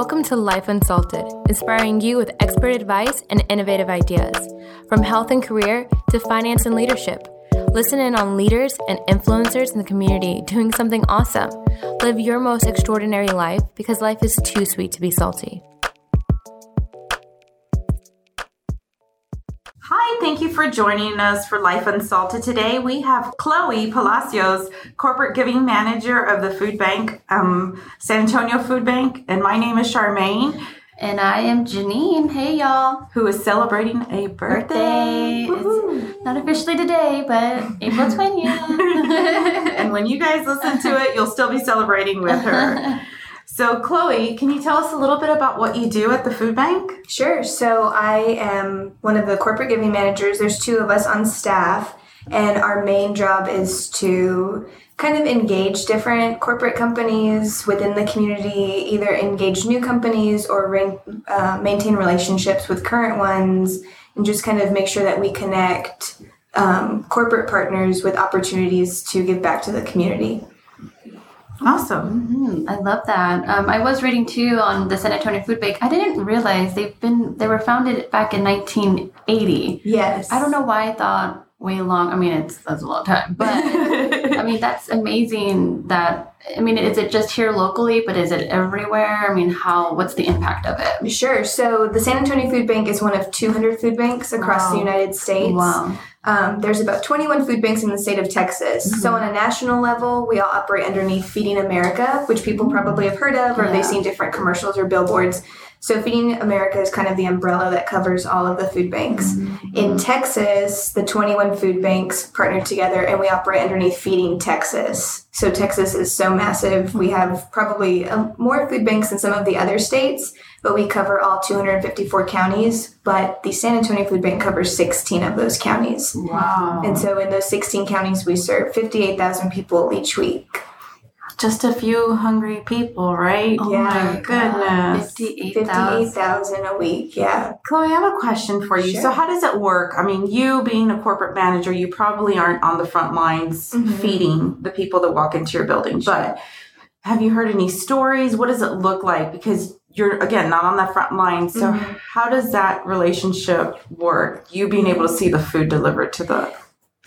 Welcome to Life Unsalted, inspiring you with expert advice and innovative ideas. From health and career to finance and leadership. Listen in on leaders and influencers in the community doing something awesome. Live your most extraordinary life because life is too sweet to be salty. Thank you for joining us for Life Unsalted. Today we have Chloe Palacios, Corporate Giving Manager of the Food Bank, um, San Antonio Food Bank, and my name is Charmaine. And I am Janine. Hey, y'all. Who is celebrating a birthday. birthday. It's not officially today, but April 20th. and when you guys listen to it, you'll still be celebrating with her. So, Chloe, can you tell us a little bit about what you do at the food bank? Sure. So, I am one of the corporate giving managers. There's two of us on staff, and our main job is to kind of engage different corporate companies within the community, either engage new companies or uh, maintain relationships with current ones, and just kind of make sure that we connect um, corporate partners with opportunities to give back to the community. Awesome. Mm-hmm. I love that. Um, I was reading too on the San Antonio Food Bank. I didn't realize they've been they were founded back in 1980. Yes. I don't know why I thought way long. I mean, it's that's a long time, but I mean that's amazing. That I mean, is it just here locally, but is it everywhere? I mean, how? What's the impact of it? Sure. So the San Antonio Food Bank is one of 200 food banks across wow. the United States. Wow. Um, there's about 21 food banks in the state of Texas. Mm-hmm. So, on a national level, we all operate underneath Feeding America, which people probably have heard of or yeah. they've seen different commercials or billboards. So, Feeding America is kind of the umbrella that covers all of the food banks. Mm-hmm. In Texas, the 21 food banks partner together and we operate underneath Feeding Texas. So, Texas is so massive. We have probably um, more food banks than some of the other states but we cover all 254 counties. But the San Antonio Food Bank covers 16 of those counties. Wow. And so in those 16 counties, we serve 58,000 people each week. Just a few hungry people, right? Oh yeah. my goodness. 58,000 58, a week, yeah. Chloe, I have a question for you. Sure. So, how does it work? I mean, you being a corporate manager, you probably aren't on the front lines mm-hmm. feeding the people that walk into your building, sure. but have you heard any stories? What does it look like? Because you're again not on the front line so mm-hmm. how does that relationship work you being able to see the food delivered to the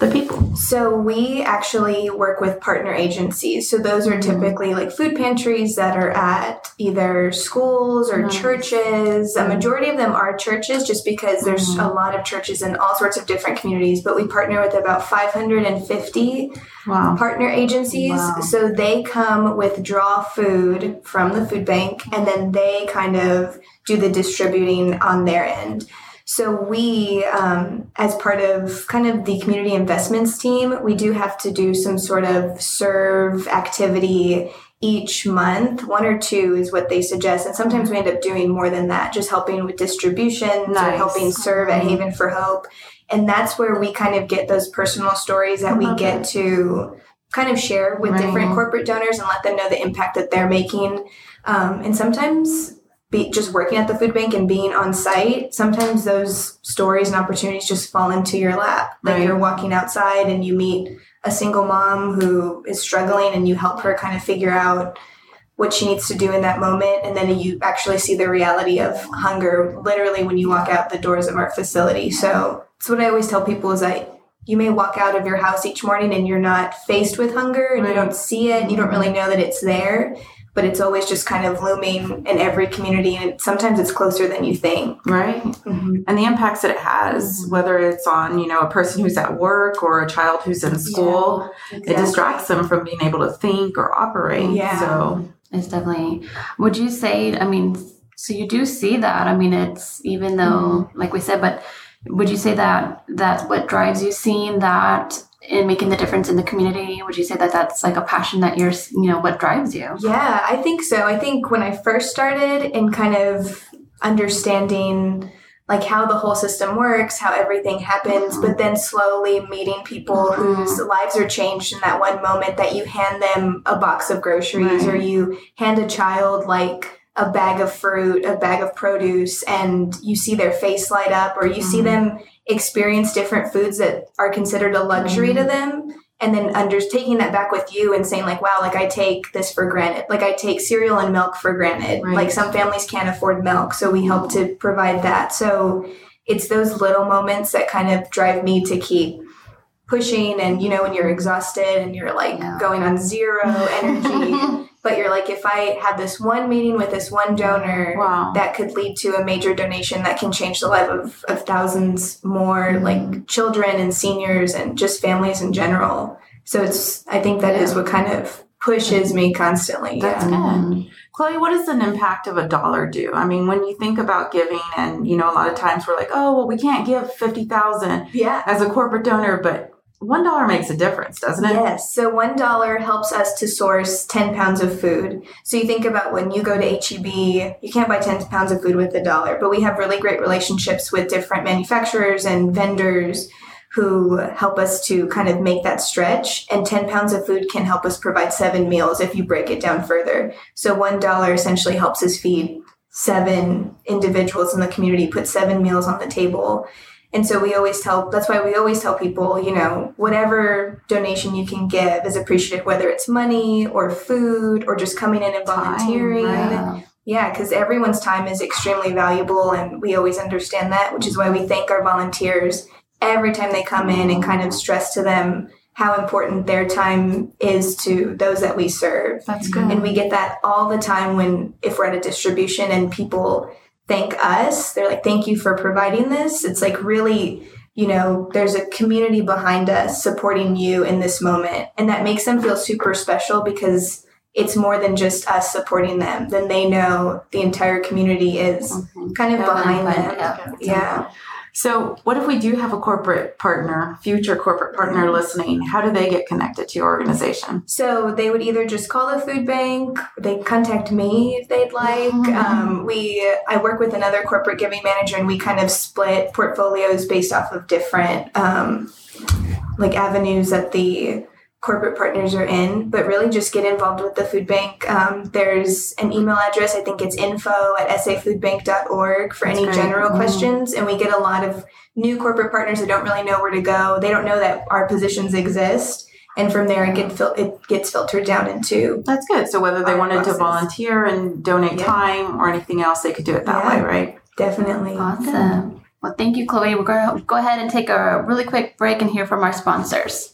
the people? So we actually work with partner agencies. So those are mm-hmm. typically like food pantries that are at either schools or nice. churches. A mm-hmm. majority of them are churches just because there's mm-hmm. a lot of churches in all sorts of different communities, but we partner with about 550 wow. partner agencies. Wow. So they come withdraw food from the food bank and then they kind of do the distributing on their end. So we, um, as part of kind of the community investments team, we do have to do some sort of serve activity each month. One or two is what they suggest, and sometimes we end up doing more than that, just helping with distributions nice. or helping serve at Haven for Hope. And that's where we kind of get those personal stories that we get to kind of share with right. different corporate donors and let them know the impact that they're making. Um, and sometimes be just working at the food bank and being on site, sometimes those stories and opportunities just fall into your lap. Like right. you're walking outside and you meet a single mom who is struggling and you help her kind of figure out what she needs to do in that moment and then you actually see the reality of hunger literally when you walk out the doors of our facility. So it's what I always tell people is that you may walk out of your house each morning and you're not faced with hunger and you don't see it and you don't really know that it's there but it's always just kind of looming in every community and sometimes it's closer than you think right mm-hmm. and the impacts that it has mm-hmm. whether it's on you know a person who's at work or a child who's in school yeah, exactly. it distracts them from being able to think or operate yeah so it's definitely would you say i mean so you do see that i mean it's even though mm-hmm. like we said but would you say that that's what drives you seeing that in making the difference in the community would you say that that's like a passion that you're you know what drives you yeah i think so i think when i first started in kind of understanding like how the whole system works how everything happens mm-hmm. but then slowly meeting people mm-hmm. whose lives are changed in that one moment that you hand them a box of groceries right. or you hand a child like a bag of fruit, a bag of produce, and you see their face light up, or you mm-hmm. see them experience different foods that are considered a luxury mm-hmm. to them and then under taking that back with you and saying like wow like i take this for granted like i take cereal and milk for granted right. like some families can't afford milk so we help to provide that so it's those little moments that kind of drive me to keep pushing and you know when you're exhausted and you're like yeah. going on zero energy but you're like if i had this one meeting with this one donor wow. that could lead to a major donation that can change the life of, of thousands more mm-hmm. like children and seniors and just families in general so it's i think that yeah. is what kind of pushes me constantly that's yeah. good chloe what does an impact of a dollar do i mean when you think about giving and you know a lot of times we're like oh well we can't give 50000 yeah as a corporate donor but one dollar makes a difference, doesn't it? Yes. So one dollar helps us to source ten pounds of food. So you think about when you go to HEB, you can't buy ten pounds of food with a dollar, but we have really great relationships with different manufacturers and vendors who help us to kind of make that stretch. And 10 pounds of food can help us provide seven meals if you break it down further. So $1 essentially helps us feed seven individuals in the community, put seven meals on the table. And so we always tell, that's why we always tell people, you know, whatever donation you can give is appreciated, whether it's money or food or just coming in and volunteering. Time, yeah, because everyone's time is extremely valuable, and we always understand that, which is why we thank our volunteers every time they come in and kind of stress to them how important their time is to those that we serve. That's good. And we get that all the time when, if we're at a distribution and people thank us. They're like, thank you for providing this. It's like really, you know, there's a community behind us supporting you in this moment. And that makes them feel super special because it's more than just us supporting them. Then they know the entire community is mm-hmm. kind of yeah, behind them. Yeah. yeah. So, what if we do have a corporate partner, future corporate partner listening? How do they get connected to your organization? So, they would either just call the food bank, they contact me if they'd like. Mm-hmm. Um, we, I work with another corporate giving manager, and we kind of split portfolios based off of different um, like avenues that the corporate partners are in, but really just get involved with the food bank. Um, there's an email address, I think it's info at safoodbank.org for That's any great. general mm-hmm. questions. And we get a lot of new corporate partners that don't really know where to go. They don't know that our positions exist. And from there, it, get fil- it gets filtered down into. That's good. So whether they wanted to volunteer and donate yeah. time or anything else, they could do it that yeah, way, right? Definitely. Awesome. Well, thank you, Chloe. We're going to go ahead and take a really quick break and hear from our sponsors.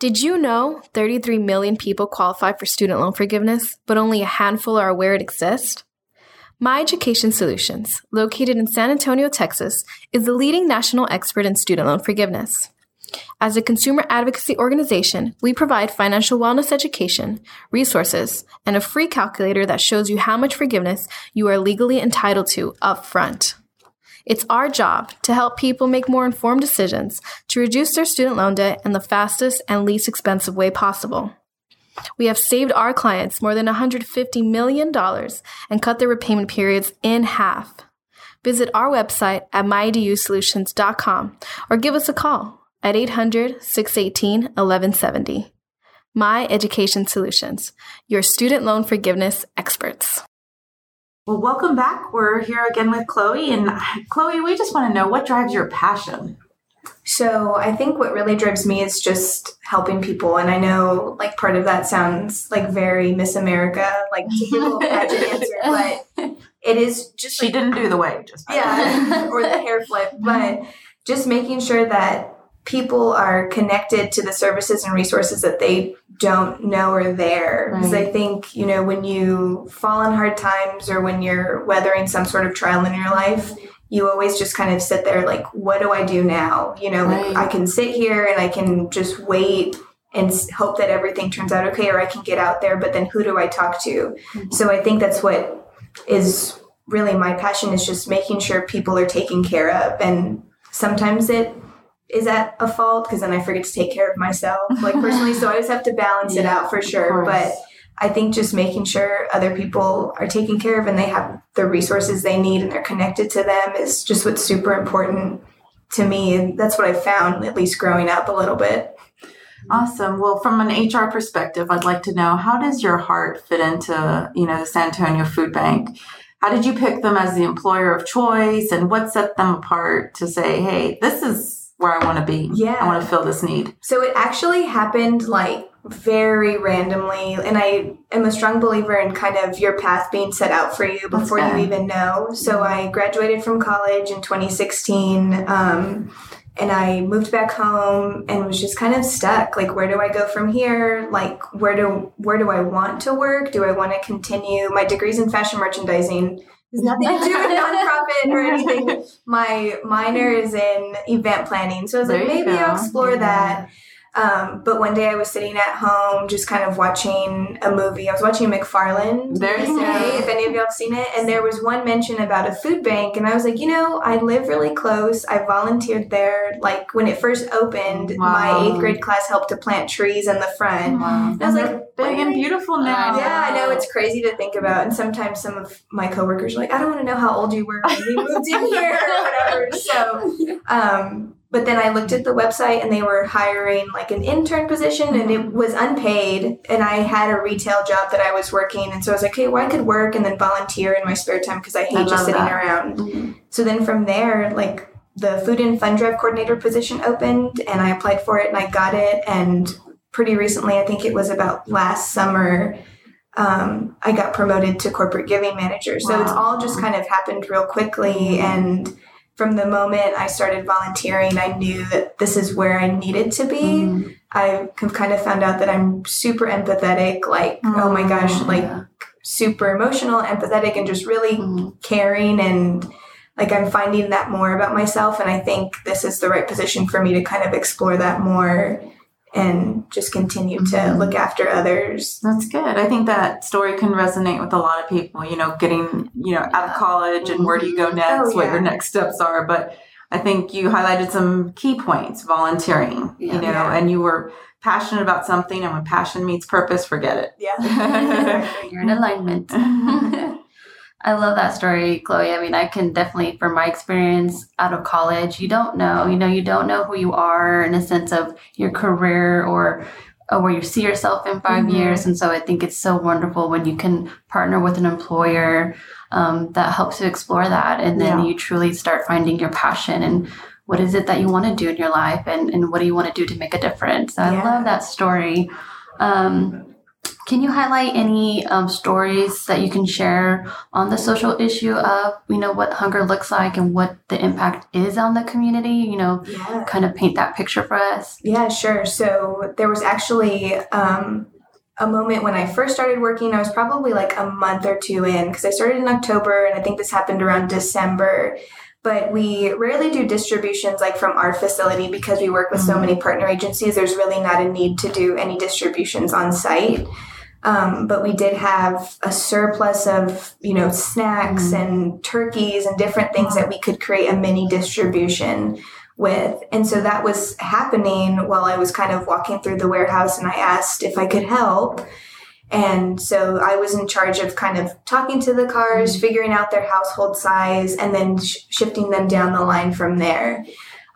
Did you know 33 million people qualify for student loan forgiveness, but only a handful are aware it exists? My Education Solutions, located in San Antonio, Texas, is the leading national expert in student loan forgiveness. As a consumer advocacy organization, we provide financial wellness education, resources, and a free calculator that shows you how much forgiveness you are legally entitled to upfront. It's our job to help people make more informed decisions to reduce their student loan debt in the fastest and least expensive way possible. We have saved our clients more than $150 million and cut their repayment periods in half. Visit our website at myedusolutions.com or give us a call at 800 618 1170. My Education Solutions, your student loan forgiveness experts. Well, welcome back. We're here again with Chloe. And Chloe, we just want to know what drives your passion? So, I think what really drives me is just helping people. And I know, like, part of that sounds like very Miss America, like typical pageant answer, but it is just. She like, didn't do the wave, just yeah, or the hair flip, but just making sure that people are connected to the services and resources that they don't know are there. Because right. I think, you know, when you fall on hard times or when you're weathering some sort of trial in your life, you always just kind of sit there like, what do I do now? You know, right. like I can sit here and I can just wait and hope that everything turns out okay, or I can get out there, but then who do I talk to? Mm-hmm. So I think that's what is really my passion is just making sure people are taken care of. And sometimes it is at a fault because then I forget to take care of myself, like personally. so I just have to balance yeah, it out for sure. But I think just making sure other people are taken care of and they have the resources they need and they're connected to them is just what's super important to me. And that's what I found, at least growing up a little bit. Awesome. Well, from an HR perspective, I'd like to know how does your heart fit into, you know, the San Antonio Food Bank? How did you pick them as the employer of choice and what set them apart to say, hey, this is where I want to be. Yeah. I want to fill this need. So it actually happened like very randomly. And I am a strong believer in kind of your path being set out for you before you even know. So I graduated from college in 2016. Um, and I moved back home and was just kind of stuck. Like, where do I go from here? Like, where do where do I want to work? Do I want to continue? My degree's in fashion merchandising. There's nothing to do with nonprofit or anything. My minor is in event planning. So I was There like, maybe I'll explore Yeah. that. Um, but one day I was sitting at home just kind of watching a movie. I was watching McFarland. There you go. If any of y'all have seen it. And there was one mention about a food bank. And I was like, you know, I live really close. I volunteered there. Like when it first opened, my eighth grade class helped to plant trees in the front. Wow. I was like, big and beautiful now. Yeah, I know it's crazy to think about. And sometimes some of my coworkers are like, I don't want to know how old you were when we moved in here or whatever. So, um, but then I looked at the website and they were hiring like an intern position and it was unpaid. And I had a retail job that I was working. And so I was like, okay, well, I could work and then volunteer in my spare time because I hate I just sitting that. around. So then from there, like the food and fund drive coordinator position opened and I applied for it and I got it. And pretty recently, I think it was about last summer, um, I got promoted to corporate giving manager. So it's all just kind of happened real quickly. And from the moment I started volunteering, I knew that this is where I needed to be. Mm. I have kind of found out that I'm super empathetic, like, oh my gosh, like Yeah. super emotional, empathetic, and just really Mm. caring and like I'm finding that more about myself and I think this is the right position for me to kind of explore that more and just continue to Mhm. look after others. That's good. I think that story can resonate with a lot of people, you know, getting, you know, out of college and where do you go next, Oh, what your next steps are. But I think you highlighted some key points, volunteering, Yeah. you know, Yeah. and you were passionate about something and when passion meets purpose, forget it. Yeah. You're in alignment. I love that story, Chloe. I mean, I can definitely, from my experience out of college, you don't know, you know, you don't know who you are in a sense of your career or, or where you see yourself in 5 Mhm. years. And so I think it's so wonderful when you can partner with an employer um, that helps you explore that. And then Yeah. you truly start finding your passion and what is it that you want to do in your life and, and what do you want to do to make a difference. So I love that story. Um, can you highlight any um, stories that you can share on the social issue of, you know, what hunger looks like and what the impact is on the community? You know, yeah. kind of paint that picture for us. Yeah, sure. So there was actually um, a moment when I first started working. I was probably like a month or two in because I started in October, and I think this happened around December. But we rarely do distributions like from our facility because we work with so Mhm. many partner agencies. There's really not a need to do any distributions on site. Um, but we did have a surplus of you know snacks and turkeys and different things that we could create a mini distribution with. And so that was happening while I was kind of walking through the warehouse and I asked if I could help. And so I was in charge of kind of talking to the cars, figuring out their household size, and then sh- shifting them down the line from there.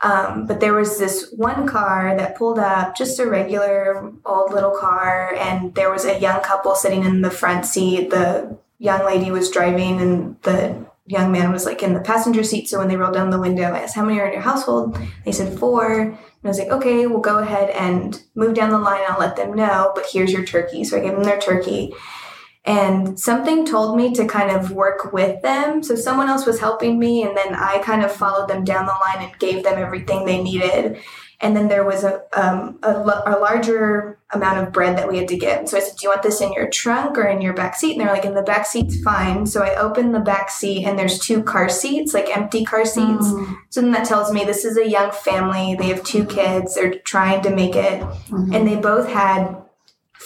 Um, but there was this one car that pulled up, just a regular old little car, and there was a young couple sitting in the front seat. The young lady was driving, and the young man was like in the passenger seat. So when they rolled down the window, I asked, How many are in your household? They said four. And I was like, Okay, we'll go ahead and move down the line. I'll let them know, but here's your turkey. So I gave them their turkey. And something told me to kind of work with them. So someone else was helping me, and then I kind of followed them down the line and gave them everything they needed. And then there was a, um, a, a larger amount of bread that we had to get. So I said, Do you want this in your trunk or in your back seat? And they're like, In the back seat's fine. So I open the back seat, and there's two car seats, like empty car seats. So then that tells me this is a young family. They have two kids. They're trying to make it. Mhm. And they both had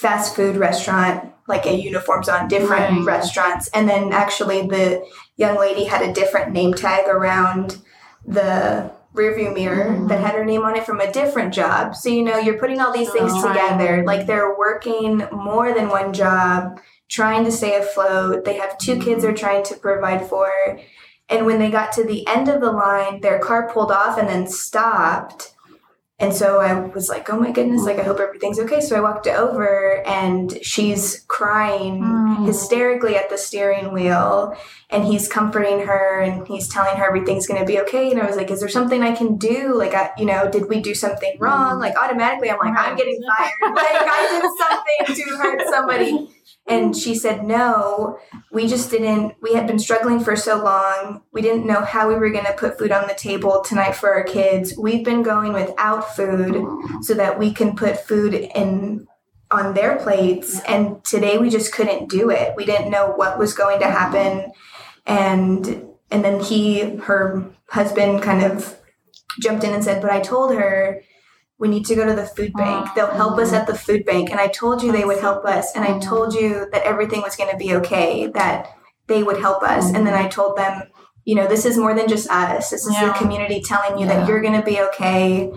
fast food restaurant, like a uniforms on different Right. restaurants. And then actually the young lady had a different name tag around the rearview mirror Mhm. that had her name on it from a different job. So you know, you're putting all these things Oh. together. Like they're working more than one job, trying to stay afloat. They have two kids they're trying to provide for. And when they got to the end of the line, their car pulled off and then stopped. And so I was like, oh my goodness, like I hope everything's okay. So I walked over and she's crying mm. hysterically at the steering wheel and he's comforting her and he's telling her everything's going to be okay. And I was like, is there something I can do? Like, I, you know, did we do something wrong? Like automatically I'm like, I'm getting fired. like I did something to hurt somebody. And mm. she said, no, we just didn't, we had been struggling for so long. We didn't know how we were going to put food on the table tonight for our kids. We've been going without food so that we can put food in on their plates. And today we just couldn't do it. We didn't know what was going to happen. And, and then he, her husband kind of jumped in and said, but I told her, we need to go to the food bank. Oh. They'll help us at the food bank. And I told you they would help us. And I told you that everything was going to be okay, that they would help us. And then I told them, you know, this is more than just us. This is yeah. the community telling you yeah. that you're going to be okay.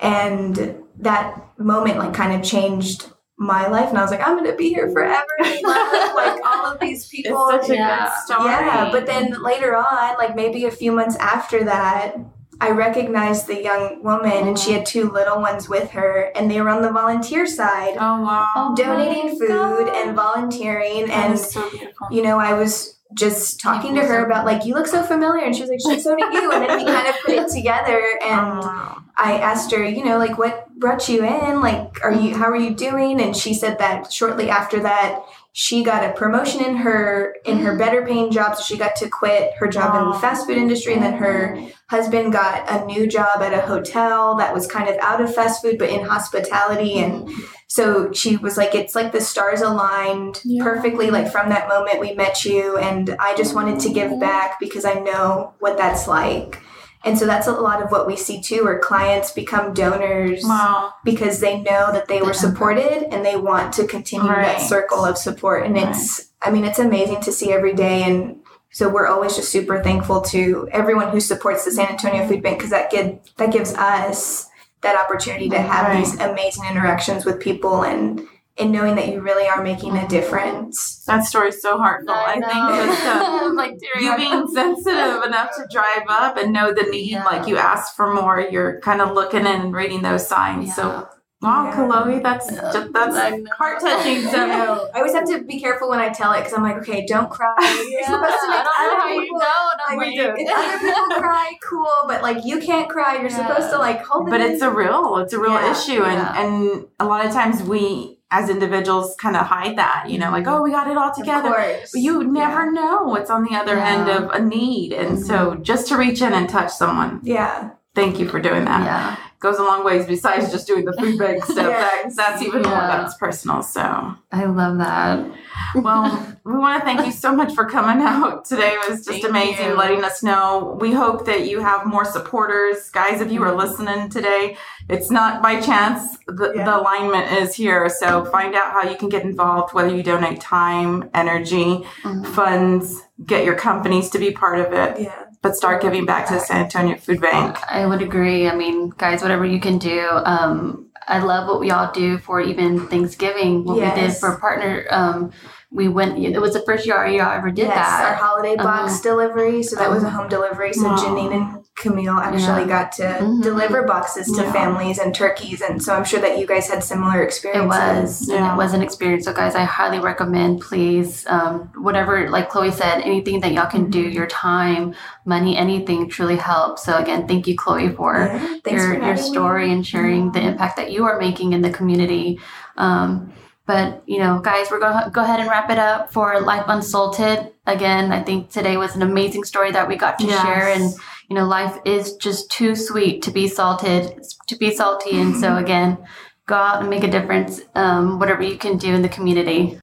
And that moment, like, kind of changed my life. And I was like, I'm going to be here forever. like, all of these people. It's such a yeah. good story. Yeah. But then later on, like, maybe a few months after that, I recognized the young woman, oh. and she had two little ones with her, and they were on the volunteer side. Oh wow! Oh donating food God. and volunteering, that and so you know, I was just talking to her about like you look so familiar, and she was like, "So do you." And then we kind of put it together, and oh, I asked her, you know, like what brought you in? Like, are you how are you doing? And she said that shortly after that she got a promotion in her in her mm. better paying job so she got to quit her job in the fast food industry and then her husband got a new job at a hotel that was kind of out of fast food but in hospitality and so she was like it's like the stars aligned yeah. perfectly like from that moment we met you and i just wanted to give back because i know what that's like and so that's a lot of what we see too, where clients become donors wow. because they know that they were supported and they want to continue right. that circle of support. And right. it's, I mean, it's amazing to see every day. And so we're always just super thankful to everyone who supports the San Antonio Food Bank because that give, that gives us that opportunity to have right. these amazing interactions with people and and knowing that you really are making a difference. That story's so heartfelt. I, I think just uh, like you being sensitive enough to drive up and know the need, yeah. like you asked for more, you're kind of looking and reading those signs. Yeah. So Wow, yeah. Chloe, that's just, that's heart touching. So I always have to be careful when I tell it because I'm like, okay, don't cry. You're supposed to make other people. Know, like, do. If other people cry, cool, but like you can't cry. You're yeah. supposed to like hold. But it's a real, it's a real yeah. issue, and and a lot of times we as individuals kind of hide that, you know, like, oh, we got it all together. But you never yeah. know what's on the other yeah. end of a need. And mm-hmm. so just to reach in and touch someone. Yeah. Thank you for doing that. Yeah. Goes a long ways besides just doing the food bank stuff. yes. that, that's even more that's personal. So I love that. well, we want to thank you so much for coming out today. It was just thank amazing you. letting us know. We hope that you have more supporters. Guys, if you are listening today, it's not by chance. The, yeah. the alignment is here. So find out how you can get involved, whether you donate time, energy, mm-hmm. funds, get your companies to be part of it. Yeah. But start giving back to the San Antonio Food Bank. I would agree. I mean, guys, whatever you can do. Um, I love what we all do for even Thanksgiving, what yes. we did for partner um, we went. It was the first year y'all ever did yes, that. Our holiday box uh-huh. delivery. So that was a uh-huh. home delivery. So Janine and Camille actually yeah. got to mm-hmm. deliver boxes to yeah. families and turkeys, and so I'm sure that you guys had similar experiences. It was, yeah. it was an experience. So guys, I highly recommend. Please, um, whatever, like Chloe said, anything that y'all can do, mm-hmm. your time, money, anything truly helps. So again, thank you, Chloe, for your for your story me. and sharing the impact that you are making in the community. Um, but, you know, guys, we're going to go ahead and wrap it up for Life Unsalted. Again, I think today was an amazing story that we got to yes. share. And, you know, life is just too sweet to be salted, to be salty. And so, again, go out and make a difference, um, whatever you can do in the community.